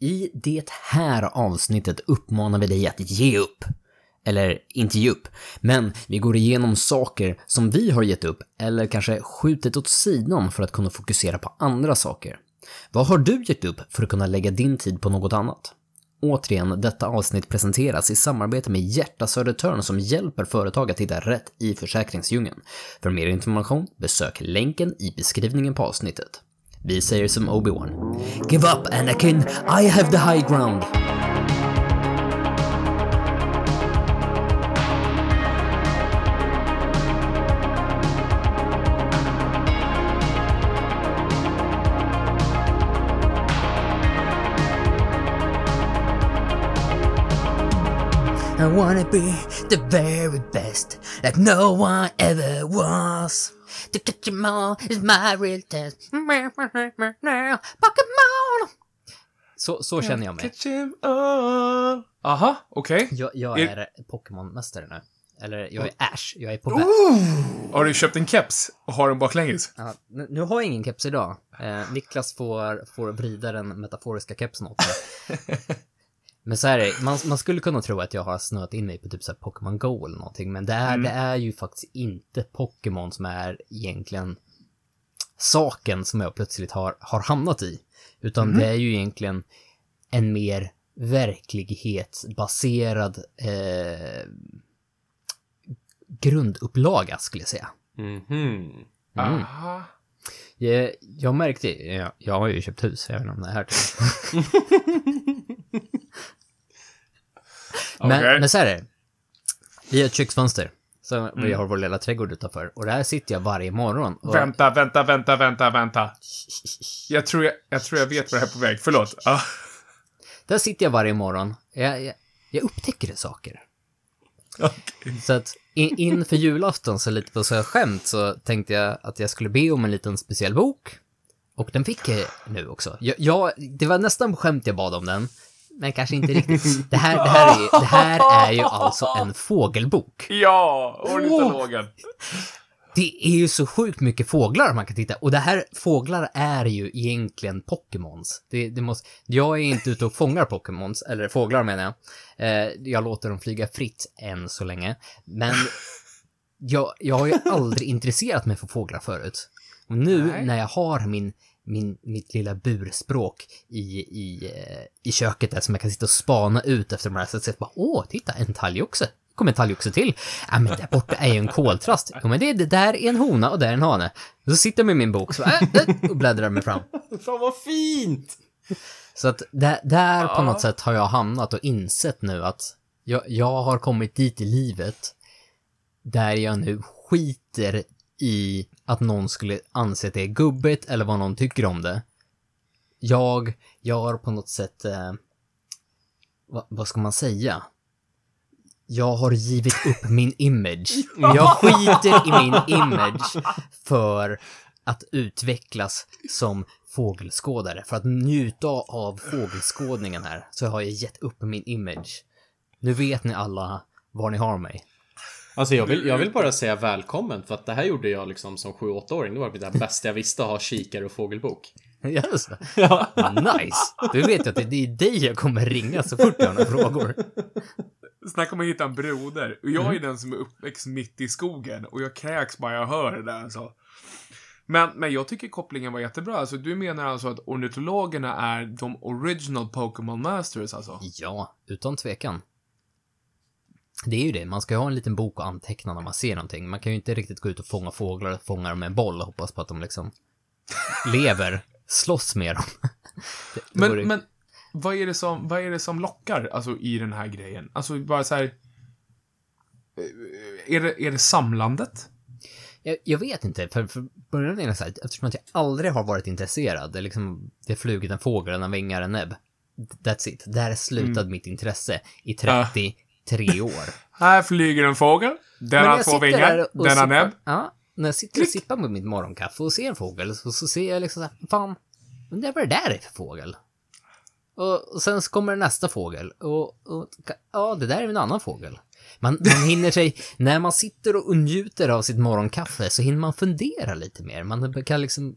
I det här avsnittet uppmanar vi dig att ge upp. Eller inte ge upp, men vi går igenom saker som vi har gett upp eller kanske skjutit åt sidan för att kunna fokusera på andra saker. Vad har du gett upp för att kunna lägga din tid på något annat? Återigen, detta avsnitt presenteras i samarbete med Hjärta Södertörn som hjälper företag att hitta rätt i försäkringsdjungeln. För mer information, besök länken i beskrivningen på avsnittet. Vi säger som Obi-Wan. Give up Anakin, I have the high ground! I wanna be the very best, that no one ever was. To catch them all is my real test. Pokémon! Så, så känner jag mig. All. Aha, okej. Jag, jag Är- Pokémon-mästare nu. Eller jag är Ash, jag är på väg. Har du köpt en keps och har den baklänges? Ja, nu, nu har jag ingen keps idag. Eh, Niklas får, får vrida den metaforiska kepsen åt mig. Men så här är man, man skulle kunna tro att jag har snöat in mig på typ så här Pokémon Go eller någonting, men det är, det är ju faktiskt inte Pokémon som är egentligen saken som jag plötsligt har, har hamnat i. Utan det är ju egentligen en mer verklighetsbaserad eh, grundupplaga skulle jag säga. Mhm. Aha. Jag, jag märkte, jag, jag har ju köpt hus, även om det här. men, Okej. men så här är det. Vi har ett köksfönster. Så vi har vår lilla trädgård utanför. Och där sitter jag varje morgon. Och, Vänta, vänta, vänta, vänta, vänta. Jag tror jag, jag tror jag vet vad det här är på väg. Förlåt. Ah. Där sitter jag varje morgon. Jag, jag, jag upptäcker saker. Okej. Så att in, inför julafton, så lite på så skämt, så tänkte jag att jag skulle be om en liten speciell bok. Och den fick jag nu också. Jag, jag, det var nästan på skämt jag bad om den. Men kanske inte riktigt. Det här, det här, är, det här är ju alltså en fågelbok. Ja, ornitologen. Det är ju så sjukt mycket fåglar man kan titta. Och det här, fåglar är ju egentligen Pokémons. Det, det måste, jag är inte ute och fångar Pokémons, eller fåglar menar jag. Eh, jag låter dem flyga fritt än så länge. Men jag, jag har ju aldrig intresserat mig för fåglar förut. Och nu Nej. när jag har min, min, mitt lilla burspråk i, i, eh, i köket där som jag kan sitta och spana ut efter de här, så att jag bara åh, titta, en talgoxe. kommer en talgoxe till. Ja, men där borta är ju en koltrast. Jo, men det, det där är en hona och där är en hane. Och så sitter jag med min bok så, äh, äh, och bläddrar mig fram. Fan vad fint! Så att där, där på Ja. något sätt har jag hamnat och insett nu att jag, jag har kommit dit i livet där jag nu skiter i att någon skulle anse att det är gubbigt eller vad någon tycker om det. Jag, jag har på något sätt, eh, vad, vad ska man säga? Jag har givit upp min image. Jag skiter i min image för att utvecklas som fågelskådare. För att njuta av fågelskådningen här så har jag gett upp min image. Nu vet ni alla var ni har mig. Alltså jag vill, jag vill bara säga välkommen för att det här gjorde jag liksom som 7-8-åring. Det var det där bästa jag visste att ha kikare och fågelbok. Det. Ja. Nice! Du vet ju att det det är dig jag kommer ringa så fort jag har några frågor. Snacka om att hitta en broder. Och jag är den som är uppväxt mitt i skogen. Och jag kräks bara jag hör det där alltså. Men, men jag tycker kopplingen var jättebra. Alltså, du menar alltså att ornitologerna är de original Pokémon Masters alltså? Ja, utan tvekan. Det är ju det, man ska ju ha en liten bok och anteckna när man ser någonting. Man kan ju inte riktigt gå ut och fånga fåglar och fånga dem med en boll och hoppas på att de liksom lever, slåss med dem. Det- det Men, vore- men vad är, det som, vad är det som lockar alltså, i den här grejen? Alltså bara så här... eh, Är det, är det samlandet? Jag, jag vet inte, för, för början är det så här, eftersom att jag aldrig har varit intresserad, det är liksom, det har flugit en fågel, den vingar en näbb. That's it. Där slutade mitt intresse i 33 år. Här flyger en fågel. Den har två vingar. Den har näbb. Ja, när jag sitter och sippar med mitt morgonkaffe och ser en fågel, så, så ser jag liksom så här, fan, undrar vad det där är för fågel? Och, och sen så kommer nästa fågel, och, och ja, det där är en annan fågel. Man, man hinner sig, när man sitter och njuter av sitt morgonkaffe så hinner man fundera lite mer. Man kan liksom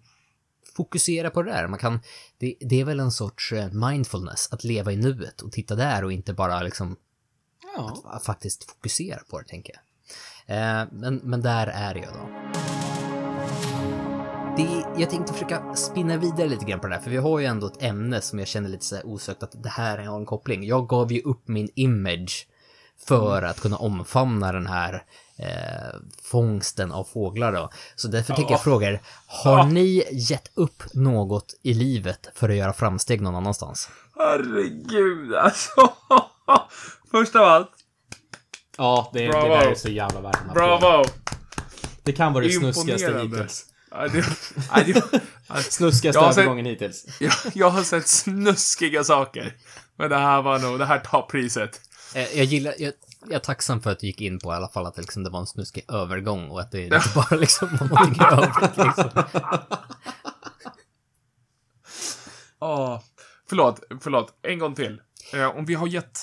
fokusera på det där. Man kan, det, det är väl en sorts eh, mindfulness, att leva i nuet och titta där och inte bara liksom Ja. att faktiskt fokusera på det, tänker jag. Eh, men, men där är jag då. Det, jag tänkte försöka spinna vidare lite grann på det här, för vi har ju ändå ett ämne som jag känner lite så här osökt att det här har en koppling. Jag gav ju upp min image för att kunna omfamna den här eh, fångsten av fåglar då. Så därför tänker jag fråga er, har ni gett upp något i livet för att göra framsteg någon annanstans? Herregud, alltså. Först av allt, Ja, det, det där är så jävla värt en applåd. bravo. Det kan vara det snuskigaste hittills. Ja, det, ja, det, Snuskigaste Jag har sett- övergången hittills. jag, jag har sett snuskiga saker. Men det här var nog, det här tar priset. Eh, Jag gillar, jag, jag är tacksam för att du gick in på i alla fall att det, liksom, det var en snuskig övergång och att det inte bara liksom var någonting övrigt liksom. Åh. Förlåt, förlåt. En gång till. Eh, om vi har gett...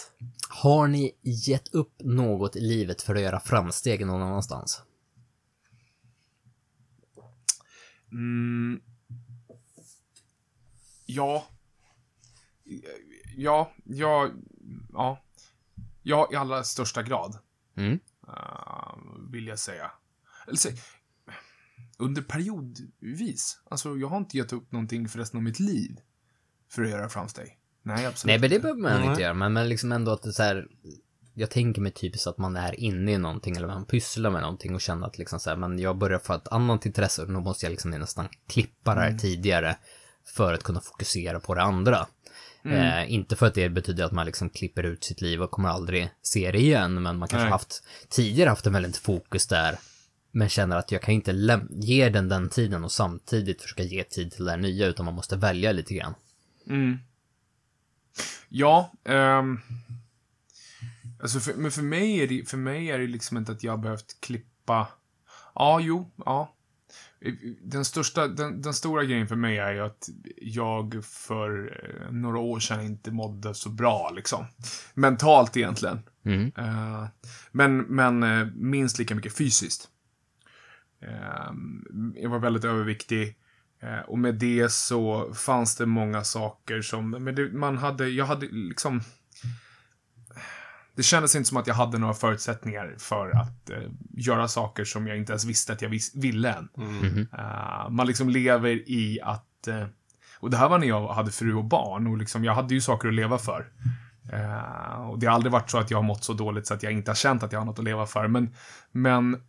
Har ni gett upp något i livet för att göra framsteg någon annanstans? Mm, ja. Ja, ja, ja. Ja, i allra största grad. Mm. eh, vill jag säga. Eller så, under periodvis. Alltså, jag har inte gett upp någonting för resten av mitt liv. För att göra framsteg. Nej, absolut Nej, men det behöver man inte göra, men, men liksom ändå att det är så här, jag tänker mig typiskt att man är inne i någonting eller man pysslar med någonting och känner att liksom så här, men jag börjar få ett annat intresse och då måste jag liksom nästan klippa det här tidigare för att kunna fokusera på det andra. Eh, inte för att det betyder att man liksom klipper ut sitt liv och kommer aldrig se det igen, men man kanske Nej. haft tidigare haft en väldigt fokus där, men känner att jag kan inte ge den den tiden och samtidigt försöka ge tid till det nya, utan man måste välja lite grann. Mm. Ja, ehm... Alltså för, men för mig, är det, för mig är det liksom inte att jag har behövt klippa... Ja, jo, ja. Den, största, den, den stora grejen för mig är ju att jag för eh, några år sedan inte mådde så bra, liksom. Mentalt egentligen. Mm. Eh, men, men eh, minst lika mycket fysiskt. Eh, jag var väldigt överviktig. Och med det så fanns det många saker som, men det, man hade, jag hade liksom, det kändes inte som att jag hade några förutsättningar för att eh, göra saker som jag inte ens visste att jag vis- ville än. Mm. Eh, man liksom lever i att... eh, och det här var när jag hade fru och barn och liksom, jag hade ju saker att leva för. Eh, och det har aldrig varit så att jag har mått så dåligt så att jag inte har känt att jag har något att leva för. Men, men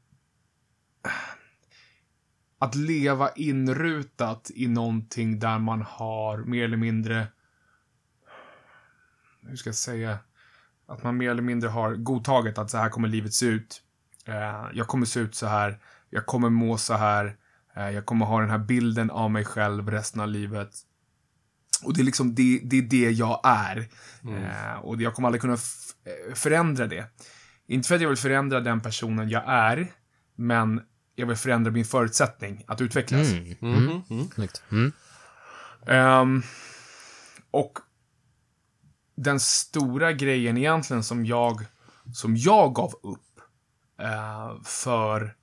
att leva inrutat i någonting där man har mer eller mindre... Hur ska jag säga? Att man mer eller mindre har godtagit att så här kommer livet se ut. Eh, jag kommer se ut så här. Jag kommer må så här. Eh, jag kommer ha den här bilden av mig själv resten av livet. Och det är liksom det, det, är det jag är. Eh, och jag kommer aldrig kunna förändra det. Inte för att jag vill förändra den personen jag är, men jag vill förändra min förutsättning att utvecklas. Mm. Mm. Mm. Mm. Ehm, och den stora grejen egentligen som jag, som jag gav upp eh, för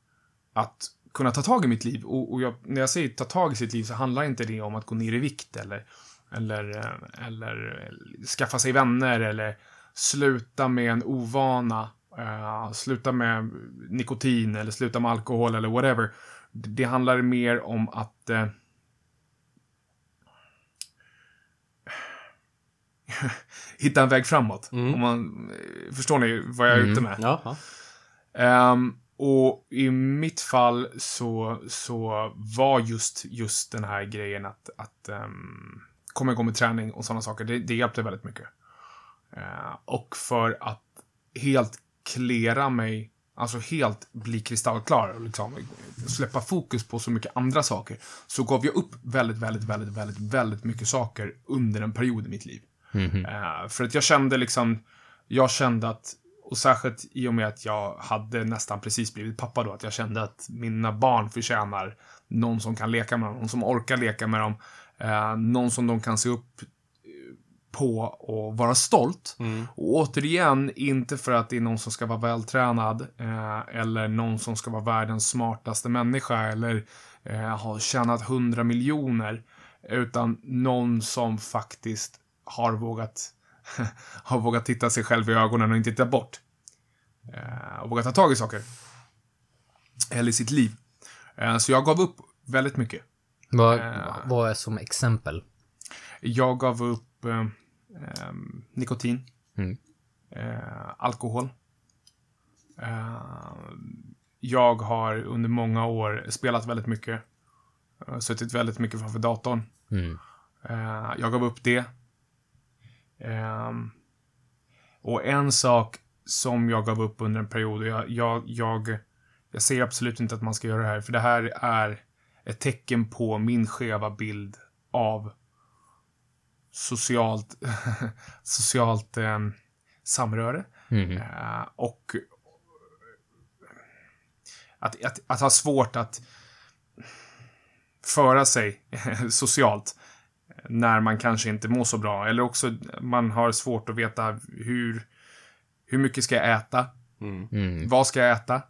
att kunna ta tag i mitt liv. Och, och jag, när jag säger ta tag i sitt liv så handlar inte det om att gå ner i vikt eller, eller, eh, eller eh, skaffa sig vänner eller sluta med en ovana. eh, sluta med nikotin eller sluta med alkohol eller whatever. Det, det handlar mer om att eh, hitta en väg framåt. Mm. Om man, förstår ni vad jag är Mm. ute med? Ja, ja. Ehm, och i mitt fall så, så var just, just den här grejen att, att um, komma igång med träning och sådana saker, det, det hjälpte väldigt mycket. Eh, och för att helt klera mig, alltså helt bli kristallklar och liksom släppa fokus på så mycket andra saker, så gav jag upp väldigt, väldigt, väldigt, väldigt, väldigt mycket saker under en period i mitt liv. Mhm. Eh, för att jag kände liksom, jag kände att, och särskilt i och med att jag hade nästan precis blivit pappa då, att jag kände att mina barn förtjänar någon som kan leka med dem, någon som orkar leka med dem, eh, någon som de kan se upp eh, på att vara stolt. Och återigen, inte för att det är någon som ska vara vältränad eh, eller någon som ska vara världens smartaste människa eller eh, ha tjänat hundra miljoner. Utan någon som faktiskt har vågat, har vågat titta sig själv i ögonen och inte titta bort. Eh, och vågat ta tag i saker. Eller i sitt liv. Eh, så jag gav upp väldigt mycket. Vad, Eh. vad är som exempel? Jag gav upp eh, eh, nikotin. Mm. Eh, alkohol. Jag har under många år spelat väldigt mycket. Suttit väldigt mycket framför datorn. Mm. Jag gav upp det. Ehm, och en sak som jag gav upp under en period, och jag, jag, jag, jag säger absolut inte att man ska göra det här, för det här är ett tecken på min skeva bild av socialt, socialt eh, samröre. Mm. Eh, och att, att, att ha svårt att föra sig socialt när man kanske inte mår så bra. Eller också man har svårt att veta hur, hur mycket ska jag äta? Mm. Vad ska jag äta?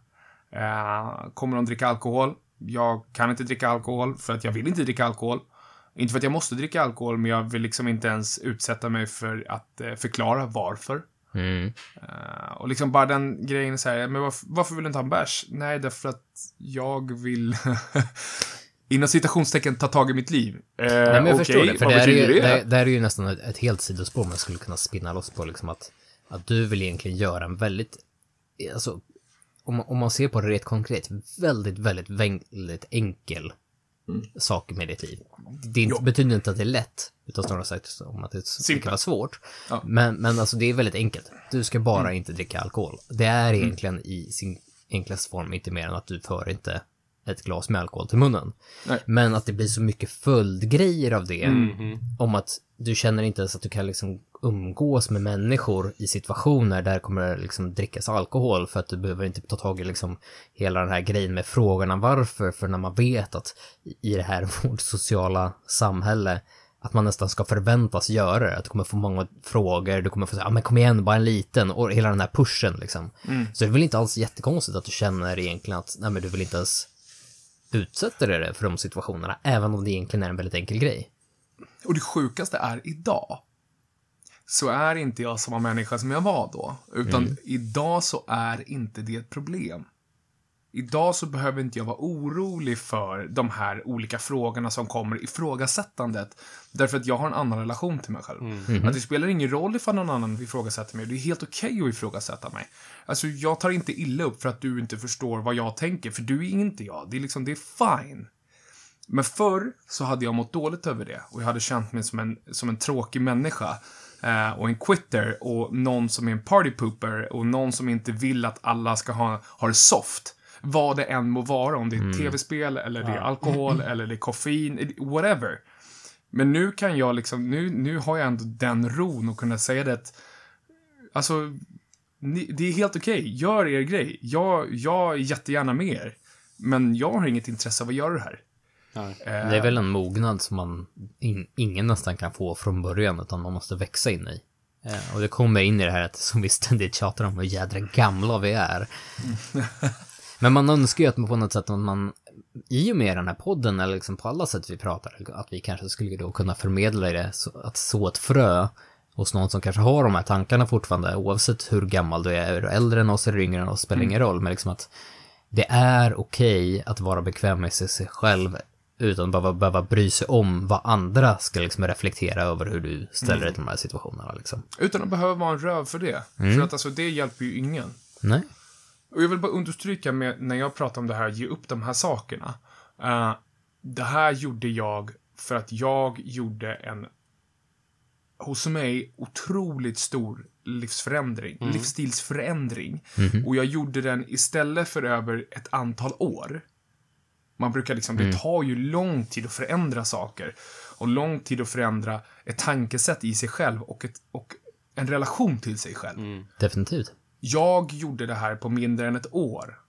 Eh, kommer de dricka alkohol? Jag kan inte dricka alkohol för att jag vill inte dricka alkohol. Inte för att jag måste dricka alkohol, men jag vill liksom inte ens utsätta mig för att eh, förklara varför. Mm. Eh, och liksom bara den grejen så här, men varför, varför vill du inte ha en bärs? Nej, därför att jag vill inom citationstecken ta tag i mitt liv. Eh, Nej, men jag okej, förstår det, för det är, betyder ju, det? det, det är ju nästan ett, ett helt sidospår man skulle kunna spinna loss på, liksom att, att du vill egentligen göra en väldigt, alltså, om, man- om man ser på det rent konkret, väldigt, väldigt, väldigt enkel sak med ditt liv. Det inte, betyder inte att det är lätt, utan snarare sagt om att det, Simpelt. kan vara svårt. Ja. Men, men alltså det är väldigt enkelt. Du ska bara inte dricka alkohol. Det är egentligen i sin enklaste form inte mer än att du för inte ett glas med alkohol till munnen. Nej. Men att det blir så mycket följdgrejer av det. Mhm. Om att du känner inte ens att du kan liksom umgås med människor i situationer där det kommer liksom drickas alkohol för att du behöver inte ta tag i liksom hela den här grejen med frågorna varför. För när man vet att i det här vårt sociala samhälle att man nästan ska förväntas göra det. Att du kommer få många frågor, du kommer få säga, ja men kom igen, bara en liten, och hela den här pushen liksom. Så det är väl inte alls jättekonstigt att du känner egentligen att, nej men du vill inte ens utsätta dig för de situationerna, även om det egentligen är en väldigt enkel grej. Och det sjukaste är idag. Så är inte jag samma människa som jag var då. Utan Mm. idag så är inte det ett problem. Idag så behöver inte jag vara orolig för de här olika frågorna som kommer ifrågasättandet. Därför att jag har en annan relation till mig själv. Mm. Att det spelar ingen roll ifall någon annan ifrågasätter mig. Det är helt okej att ifrågasätta mig. Alltså, jag tar inte illa upp för att du inte förstår vad jag tänker, för du är inte jag. Det är liksom, det är fine. Men förr så hade jag mått dåligt över det och jag hade känt mig som en, som en tråkig människa. Eh, och en quitter och någon som är en party pooper och någon som inte vill att alla ska ha, ha det soft. Vad det än må vara, om det är tv-spel eller det är alkohol eller det är koffein, whatever. Men nu kan jag liksom, nu, nu har jag ändå den ron och kunna säga det att, alltså, ni, det är helt okej. Gör er grej. Jag, jag är jättegärna med er. Men jag har inget intresse av att göra det här. Eh, Det är väl en mognad som man in, ingen nästan kan få från början, utan man måste växa in i. Eh, och det kommer in i det här att, som vi ständigt tjatar om hur jädra gamla vi är. Men man önskar ju att man på något sätt, att man i och med den här podden, eller liksom på alla sätt vi pratar, att vi kanske skulle då kunna förmedla det, att så ett frö hos någon som kanske har de här tankarna fortfarande, oavsett hur gammal du är, är du äldre än oss eller yngre än oss, spelar ingen roll, men liksom att det är okej att vara bekväm med sig själv utan att behöva, behöva bry sig om vad andra ska liksom reflektera över hur du ställer dig till de här situationerna. Liksom. Utan att behöva vara en röv för det. För att alltså, det hjälper ju ingen. Nej. Och jag vill bara understryka med, när jag pratar om det här, ge upp de här sakerna. Eh, det här gjorde jag för att jag gjorde en, hos mig, otroligt stor livsförändring, livsstilsförändring. Och jag gjorde den istället för över ett antal år. Man brukar liksom, det tar ju lång tid att förändra saker. Och lång tid att förändra ett tankesätt i sig själv och, ett, och en relation till sig själv. Definitivt. Jag gjorde det här på mindre än ett år.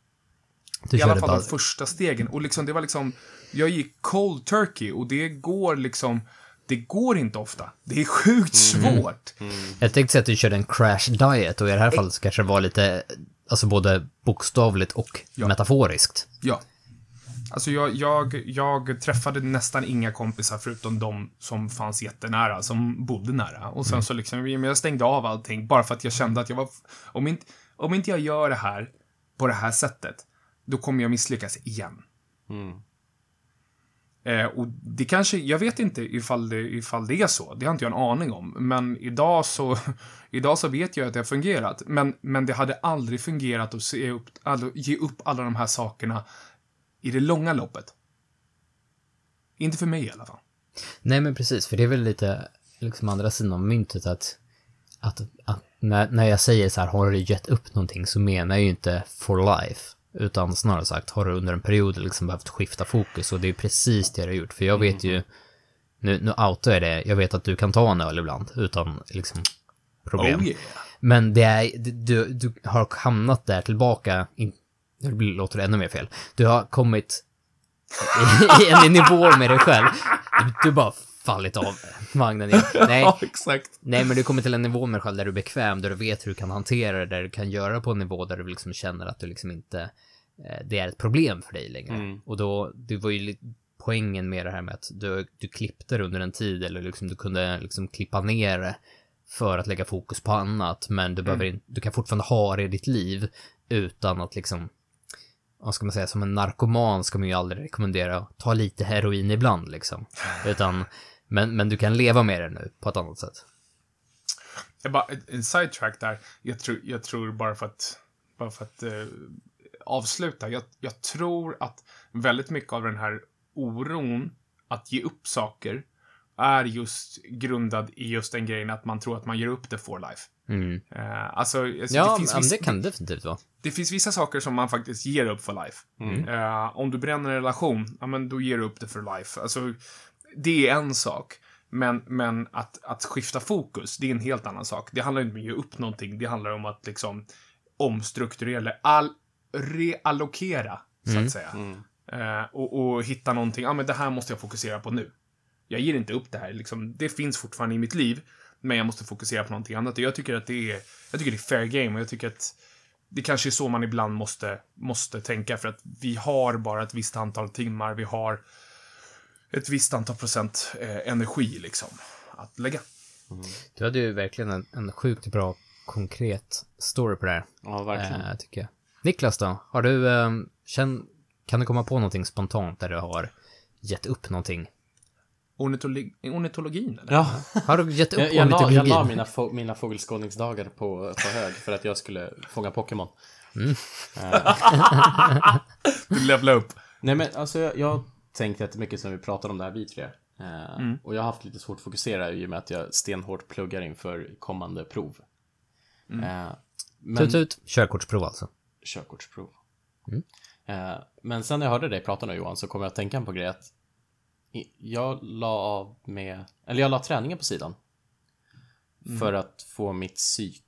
Du I alla fall bara... de första stegen. Och liksom, det var liksom, jag gick cold turkey och det går liksom Det går inte ofta. Det är sjukt svårt. Jag tänkte säga att du körde en crash diet och i det här fallet så kanske det var lite, alltså både bokstavligt och metaforiskt. Ja. Alltså jag, jag, jag träffade nästan inga kompisar förutom de som fanns jättenära, som bodde nära. Och sen så liksom, jag stängde av allting bara för att jag kände att jag var, om inte, om inte jag gör det här på det här sättet, då kommer jag misslyckas igen. Eh, och det kanske, jag vet inte ifall det, ifall det är så. Det har inte jag en aning om. Men idag så, idag så vet jag att det har fungerat. Men, men det hade aldrig fungerat att se upp, all, ge upp alla de här sakerna i det långa loppet. Inte för mig i alla fall. Nej men precis, för det är väl lite liksom andra sidan av myntet att, att, att när, när jag säger så här, har du gett upp någonting så menar jag ju inte for life. Utan snarare sagt, har du under en period liksom behövt skifta fokus och det är precis det jag har gjort. För jag vet ju, nu, nu outar jag det, jag vet att du kan ta en öl ibland utan liksom problem. Oh yeah. Men det är, du, du har hamnat där tillbaka, nu låter det ännu mer fel. Du har kommit i, en nivå med dig själv. Du, bara fallit av vagnen igen. Nej, Ja, exakt. nej, men du kommer till en nivå med dig själv där du är bekväm, där du vet hur du kan hantera det, där du kan göra på en nivå där du liksom känner att du liksom inte, eh, det är ett problem för dig längre. Och då, det var ju poängen med det här med att du, du klippte det under en tid, eller liksom du kunde liksom klippa ner det för att lägga fokus på annat, men du behöver inte, du kan fortfarande ha det i ditt liv utan att liksom vad ska man säga, som en narkoman ska man ju aldrig rekommendera att ta lite heroin ibland liksom. Utan, men, men du kan leva med det nu på ett annat sätt. Jag bara, en- sidetrack där. Jag tror, jag tror bara för att, bara för att eh, avsluta. Jag, jag tror att väldigt mycket av den här oron att ge upp saker är just grundad i just den grejen att man tror att man ger upp det for life. Mm. Eh, alltså, alltså, Ja, det, finns men viss, det kan det definitivt vara. det finns vissa saker som man faktiskt ger upp for life. Eh, om du bränner en relation, ja men då ger du upp det for life. Alltså, det är en sak. Men, men att, att skifta fokus, det är en helt annan sak. Det handlar inte om att ge upp någonting. Det handlar om att liksom omstrukturera, eller all, reallokera, så att säga. Eh, och, och hitta någonting, ja men det här måste jag fokusera på nu. Jag ger inte upp det här, liksom, det finns fortfarande i mitt liv, men jag måste fokusera på någonting annat. Och jag tycker att det är, jag tycker det är fair game och jag tycker att det kanske är så man ibland måste, måste tänka för att vi har bara ett visst antal timmar, vi har ett visst antal procent eh, energi liksom att lägga. Du hade ju verkligen en, en sjukt bra konkret story på det här, Ja, verkligen. eh, tycker jag. Niklas då? Har du, eh, känn, kan du komma på någonting spontant där du har gett upp någonting? Ornitologi, ornitologin eller? Ja, Har du gett upp jag, jag, la, jag ornitologin? la mina, få, mina fågelskådningsdagar på, på hög för att jag skulle fånga Pokémon. Du levla upp. Nej men alltså jag, jag tänkte jättemycket som vi pratade om det här vi tre. Eh, Och jag har haft lite svårt att fokusera i och med att jag stenhårt pluggar inför kommande prov. Eh, men, Tut tut, körkortsprov alltså. körkortsprov. Eh, men sen när jag hörde dig prata nu Johan så kom jag att tänka på grejen att jag la av med, eller jag la träningen på sidan. För att få mitt, psyk,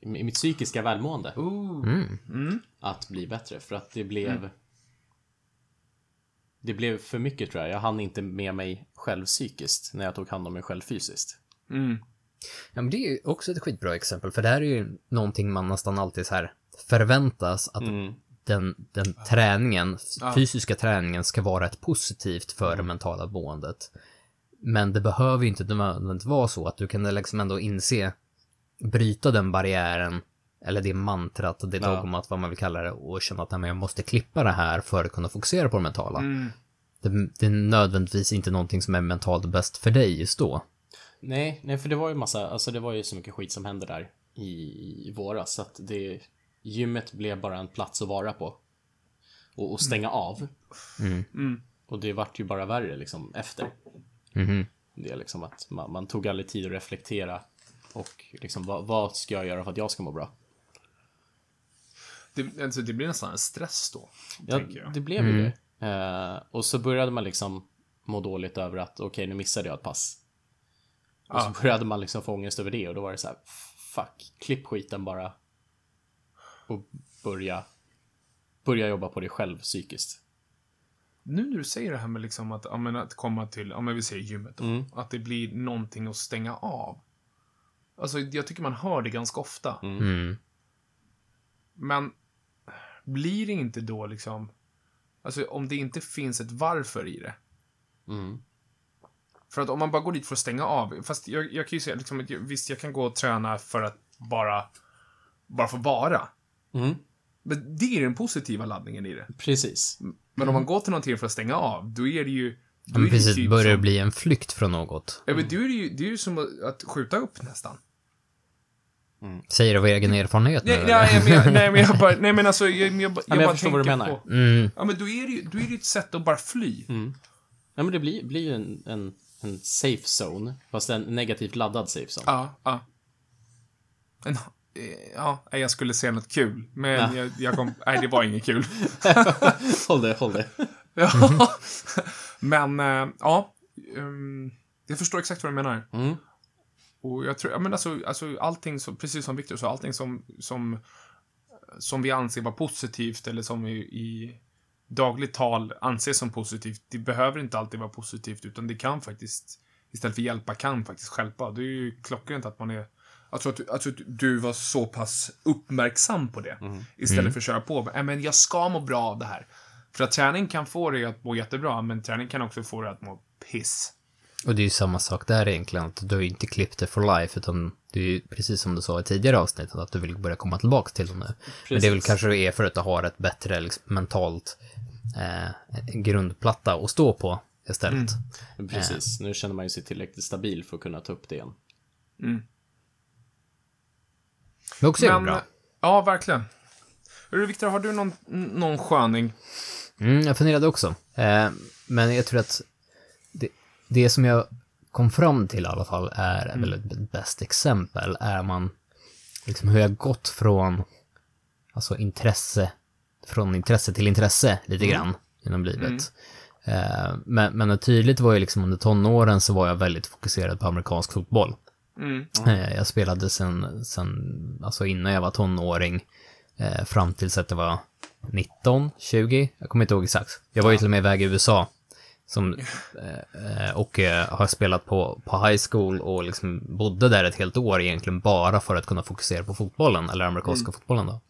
mitt psykiska välmående. Mm. Mm. att bli bättre. För att det blev Det blev för mycket tror jag. Jag hann inte med mig själv psykiskt när jag tog hand om mig själv fysiskt. Mm. Ja, men det är ju också ett skitbra exempel, för det här är ju någonting man nästan alltid så här förväntas att Mm. Den, den träningen, Ja. fysiska träningen ska vara ett positivt för det mentala måendet. Men det behöver ju inte nödvändigtvis vara så att du kan liksom ändå inse, bryta den barriären, eller det mantrat, det Ja. dogmat, vad man vill kalla det, och känna att nej, jag måste klippa det här för att kunna fokusera på det mentala. Mm. Det, det är nödvändigtvis inte någonting som är mentalt bäst för dig just då. Nej, nej, för det var ju massa, alltså det var ju så mycket skit som hände där i, i våras. Så att det, gymmet blev bara en plats att vara på. Och, och stänga av. Mm. Och det vart ju bara värre liksom efter. Mhm. Det är liksom att man, man tog aldrig tid att reflektera. Och liksom vad, vad ska jag göra för att jag ska må bra? Det, alltså, det blir nästan en stress då, Ja, det blev ju det. Eh, och så började man liksom må dåligt över att okej, nu missade jag ett pass. Och Ja. så började man liksom få ångest över det och då var det så här, fuck, klipp skiten bara. Och börja, börja jobba på dig själv psykiskt. nu när du säger det här med liksom att, ja, men att komma till, ja men vi säger gymmet då, Mm. att det blir någonting att stänga av. Alltså, jag tycker man hör det ganska ofta. Mm. Men blir det inte då liksom, alltså om det inte finns ett varför i det. Mm. För att om man bara går dit för att stänga av, fast jag, jag kan ju säga liksom, visst jag kan gå och träna för att bara, bara få vara. Mm. Men det är den positiva laddningen i det. Precis. Men om man går till någonting för att stänga av, då är det ju... Då men är det precis, typ börjar det som, bli en flykt från något. ja, men då är det ju, det är ju som att skjuta upp nästan. Säger du av egen erfarenhet nu? Nej, eller? nej, men jag, nej, men jag bara, nej men alltså, jag, jag, jag, jag, jag bara förstår vad du menar. På, Mm. ja men då är det ju, då är det ett sätt att bara fly. Mm. Ja, men det blir, blir ju en, en, en safe zone, fast en negativt laddad safe zone. Ja, ja. En, ja, nej, jag skulle säga något kul, men Ja. jag, jag kom, nej det var inget kul. håll det, håll det. Ja. men, eh, ja. ehm, jag förstår exakt vad du menar. Mm. Och jag tror, ja men alltså, alltså allting som, precis som Victor sa, allting som, som, som vi anser vara positivt eller som i, i dagligt tal anses som positivt, det behöver inte alltid vara positivt, utan det kan faktiskt, istället för hjälpa, kan faktiskt stjälpa. Det är ju klockrent att man är, alltså att, alltså att du var så pass uppmärksam på det, istället för att köra på, "Nej, men jag ska må bra av det här. För att träning kan få dig att må jättebra, men träning kan också få dig att må piss. Och det är ju samma sak där egentligen, att du har ju inte klippt det for life, utan det är ju precis som du sa i tidigare avsnittet, att du vill börja komma tillbaka till det nu. Men det är väl Precis. kanske det är för att du har ett bättre liksom, mentalt eh, grundplatta att stå på istället. Precis. Nu känner man ju sig tillräckligt stabil för att kunna ta upp det igen. Det också Men, bra. ja, verkligen. Viktor, har du någon, någon sköning? Mm, jag funderade också. Eh, men jag tror att det, det som jag kom fram till i alla fall är Mm. väl ett bäst exempel, är man liksom hur jag gått från alltså intresse, från intresse till intresse lite Mm. grann inom livet. Eh, men, men tydligt var ju liksom under tonåren så var jag väldigt fokuserad på amerikansk fotboll. Mm. Eh, Jag spelade sen, sen, alltså innan jag var tonåring, eh, fram tills att jag var 19, 20, jag kommer inte ihåg exakt. Jag var ju till och med iväg i USA, som, eh, eh, och eh, har spelat på, på high school och liksom bodde där ett helt år egentligen bara för att kunna fokusera på fotbollen, eller amerikanska fotbollen då.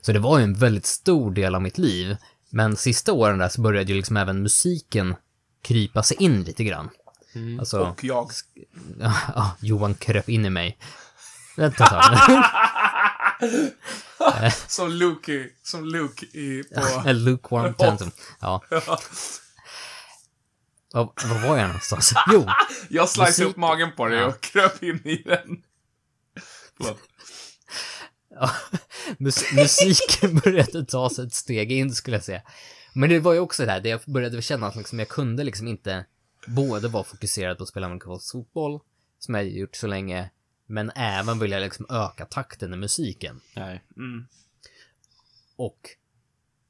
Så det var ju en väldigt stor del av mitt liv, men sista åren där så började ju liksom även musiken krypa sig in lite grann. Alltså, Och jag. Ja, Johan kröp in i mig. Vänta ett tag. Som Luke, i- som Luke i, på... En lukewarm tension. Ja. Ja, Var var jag någonstans? Jo, Jag sliceade Musik- upp magen på dig och kröp in i den. Förlåt. ja, mus musiken började ta sig ett steg in skulle jag säga. Men det var ju också det här, det jag började känna att liksom, jag kunde liksom inte både vara fokuserad på att spela amerikansk fotboll, som jag gjort så länge, men även vilja liksom öka takten i musiken. Nej. Mm. Och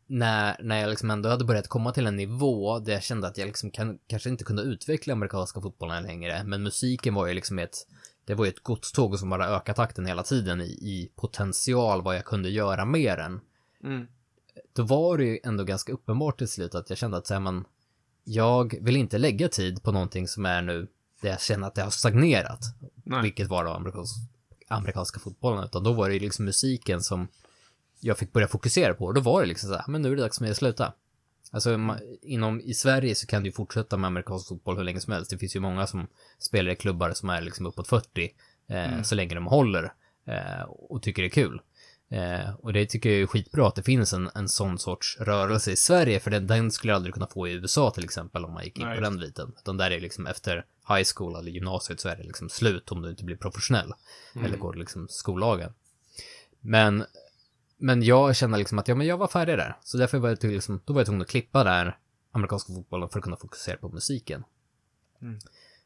när, när jag liksom ändå hade börjat komma till en nivå där jag kände att jag liksom kan, kanske inte kunde utveckla amerikanska fotbollen längre, men musiken var ju liksom ett, det var ju ett godståg som bara ökade takten hela tiden i, i potential vad jag kunde göra mer än. Mm. Då var det ju ändå ganska uppenbart till slut att jag kände att så här, men, jag vill inte lägga tid på någonting som är nu där jag känner att det har stagnerat. Nej. Vilket var då amerikans, amerikanska fotbollen, utan då var det liksom musiken som jag fick börja fokusera på. Och då var det liksom så här, men nu är det dags för mig att sluta. Alltså inom, i Sverige så kan du ju fortsätta med amerikansk fotboll hur länge som helst. Det finns ju många som spelar i klubbar som är liksom uppåt 40, eh, så länge de håller eh, och tycker det är kul. Eh, och det tycker jag är skitbra att det finns en, en sån sorts rörelse i Sverige, för den, den skulle jag aldrig kunna få i USA till exempel om man gick in Nej. på den biten. Utan där är liksom efter high school eller gymnasiet så är det liksom slut om du inte blir professionell. Eller går liksom skollagen. Men, men jag kände liksom att ja, men jag var färdig där. Så därför var jag till, liksom, då var jag tvungen att klippa där amerikanska fotbollen för att kunna fokusera på musiken. Mm.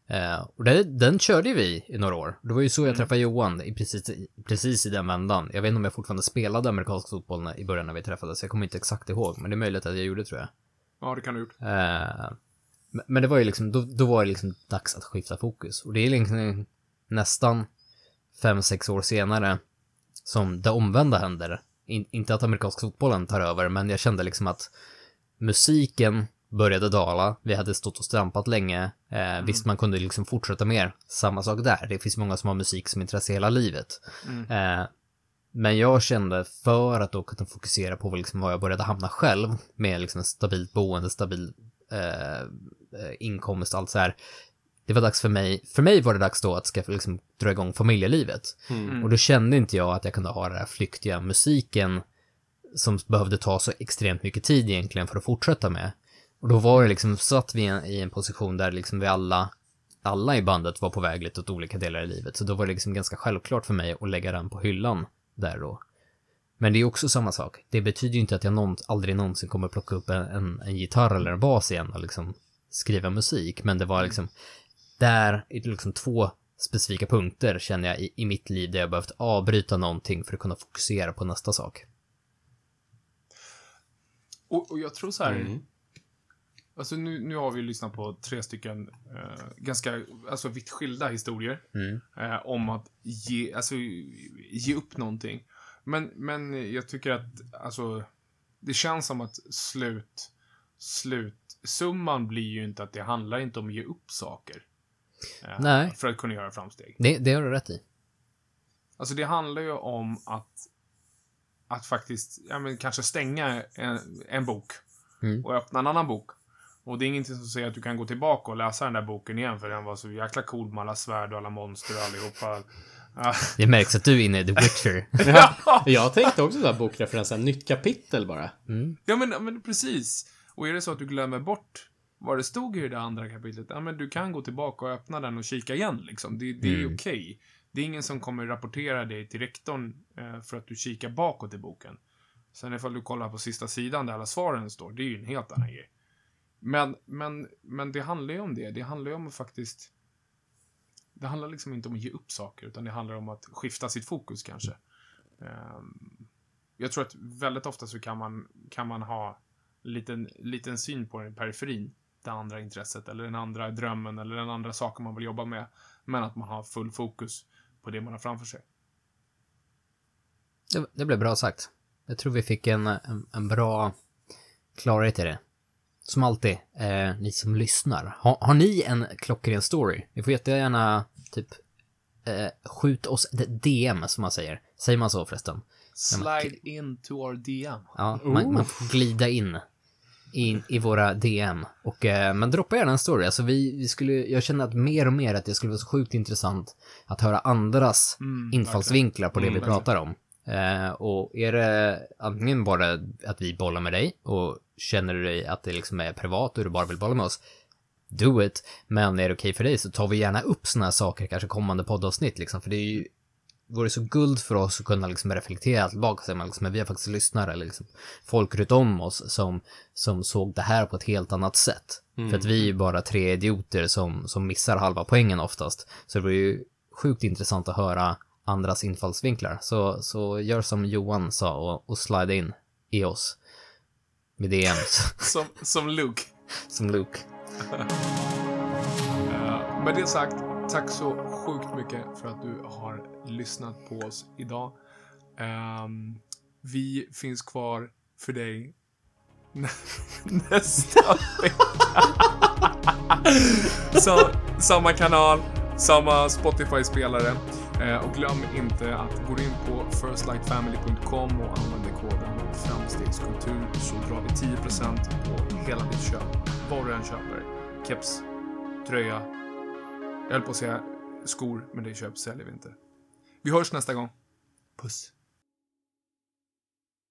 Eh, och det, den körde vi i några år. Det var ju så jag träffade Johan, i precis, precis i den vändan. Jag vet inte om jag fortfarande spelade amerikansk fotboll när, i början när vi träffades. Jag kommer inte exakt ihåg, men det är möjligt att jag gjorde tror jag. Ja, det kan du ha gjort. Eh, men- men det var ju liksom, då, då var det liksom dags att skifta fokus. Och det är liksom nästan fem, sex år senare som det omvända händer. In, inte att amerikansk fotbollen tar över, men jag kände liksom att musiken började dala. Vi hade stått och stampat länge. Eh, Visst, man kunde liksom fortsätta mer. Samma sak där. Det finns många som har musik som intresse hela livet. Eh, men jag kände för att då kunna fokusera på liksom var jag började hamna själv med liksom ett stabilt boende, stabil eh, eh, inkomst, allt så här. Det var dags för mig, för mig var det dags då att ska liksom dra igång familjelivet. Och då kände inte jag att jag kunde ha den här flyktiga musiken som behövde ta så extremt mycket tid egentligen för att fortsätta med. Och då var det liksom, satt vi i en, position där liksom vi alla, alla i bandet var på väg lite åt olika delar i livet. Så då var det liksom ganska självklart för mig att lägga den på hyllan där då. Men det är också samma sak. Det betyder ju inte att jag någon, aldrig någonsin kommer plocka upp en, en, en gitarr eller en bas igen och liksom skriva musik. Men det var liksom, där, i liksom två specifika punkter känner jag i, i mitt liv där jag behövt avbryta någonting för att kunna fokusera på nästa sak. Och, och jag tror så här. Mm. Alltså nu, nu har vi lyssnat på tre stycken eh, ganska alltså vitt skilda historier Mm. eh, om att ge, alltså, ge upp någonting. Men, men jag tycker att alltså, det känns som att slut, slutsumman blir ju inte att det handlar inte om att ge upp saker. eh, Nej. För att kunna göra framsteg. Det, det har du rätt i. Alltså det handlar ju om att, att faktiskt, ja men kanske stänga en, en bok Mm. och öppna en annan bok. Och det är ingenting som säger att du kan gå tillbaka och läsa den där boken igen för den var så jäkla cool med alla svärd och alla monster och allihopa. Ja. Det märks att du är inne i The Witcher. Jag tänkte också såhär bokreferenser, nytt kapitel bara. Mm. ja men, men precis. Och är det så att du glömmer bort vad det stod i det där andra kapitlet, ja men du kan gå tillbaka och öppna den och kika igen liksom. Det, det är Mm. okej. Det är ingen som kommer rapportera dig till rektorn eh, för att du kikar bakåt i boken. Sen ifall du kollar på sista sidan där alla svaren står, det är ju en helt annan grej. Men, men, men det handlar ju om det. Det handlar ju om att faktiskt... Det handlar liksom inte om att ge upp saker, utan det handlar om att skifta sitt fokus kanske. Ehm, jag tror att väldigt ofta så kan man, kan man ha liten, liten syn på den i periferin, det andra intresset, eller den andra drömmen, eller den andra saken man vill jobba med, men att man har full fokus på det man har framför sig. Det, det blev bra sagt. Jag tror vi fick en, en, en bra klarhet i det. Som alltid, eh, ni som lyssnar. Har, har ni en klockren story? Ni får jättegärna typ eh, skjut oss DM som man säger. Säger man så förresten? Slide into our DM. Ja, man, man får glida in, in i våra DM. Och, eh, men droppa gärna en story. Alltså vi, vi skulle, jag känner att mer och mer att det skulle vara så sjukt intressant att höra andras Mm, infallsvinklar på det Mm, vi pratar om. Eh, och är det antingen bara att vi bollar med dig och känner du dig att det liksom är privat och du bara vill bolla med oss, do it. Men är det okej för dig så tar vi gärna upp såna här saker, kanske kommande poddavsnitt liksom, för det är ju vore så guld för oss att kunna liksom reflektera tillbaka säga man liksom, men vi har faktiskt lyssnare liksom folk runt om oss som, som såg det här på ett helt annat sätt. För att vi är bara tre idioter som, som missar halva poängen oftast. Så det vore ju sjukt intressant att höra andras infallsvinklar. Så, så gör som Johan sa och, och slide in i oss. Med DMs, Som, som Luke. som Luke. Eh, med det sagt, tack så sjukt mycket för att du har lyssnat på oss idag. Ehm, vi finns kvar för dig nä- nästa vecka. Så, samma kanal, samma Spotify-spelare. Eh, och glöm inte att gå in på firstlightfamily.com och använda koden framstegskultur så drar vi 10% på hela ditt köp. Vad du än köper. Keps, tröja. Jag höll på att säga skor, men det köp säljer vi inte. Vi hörs nästa gång. Puss.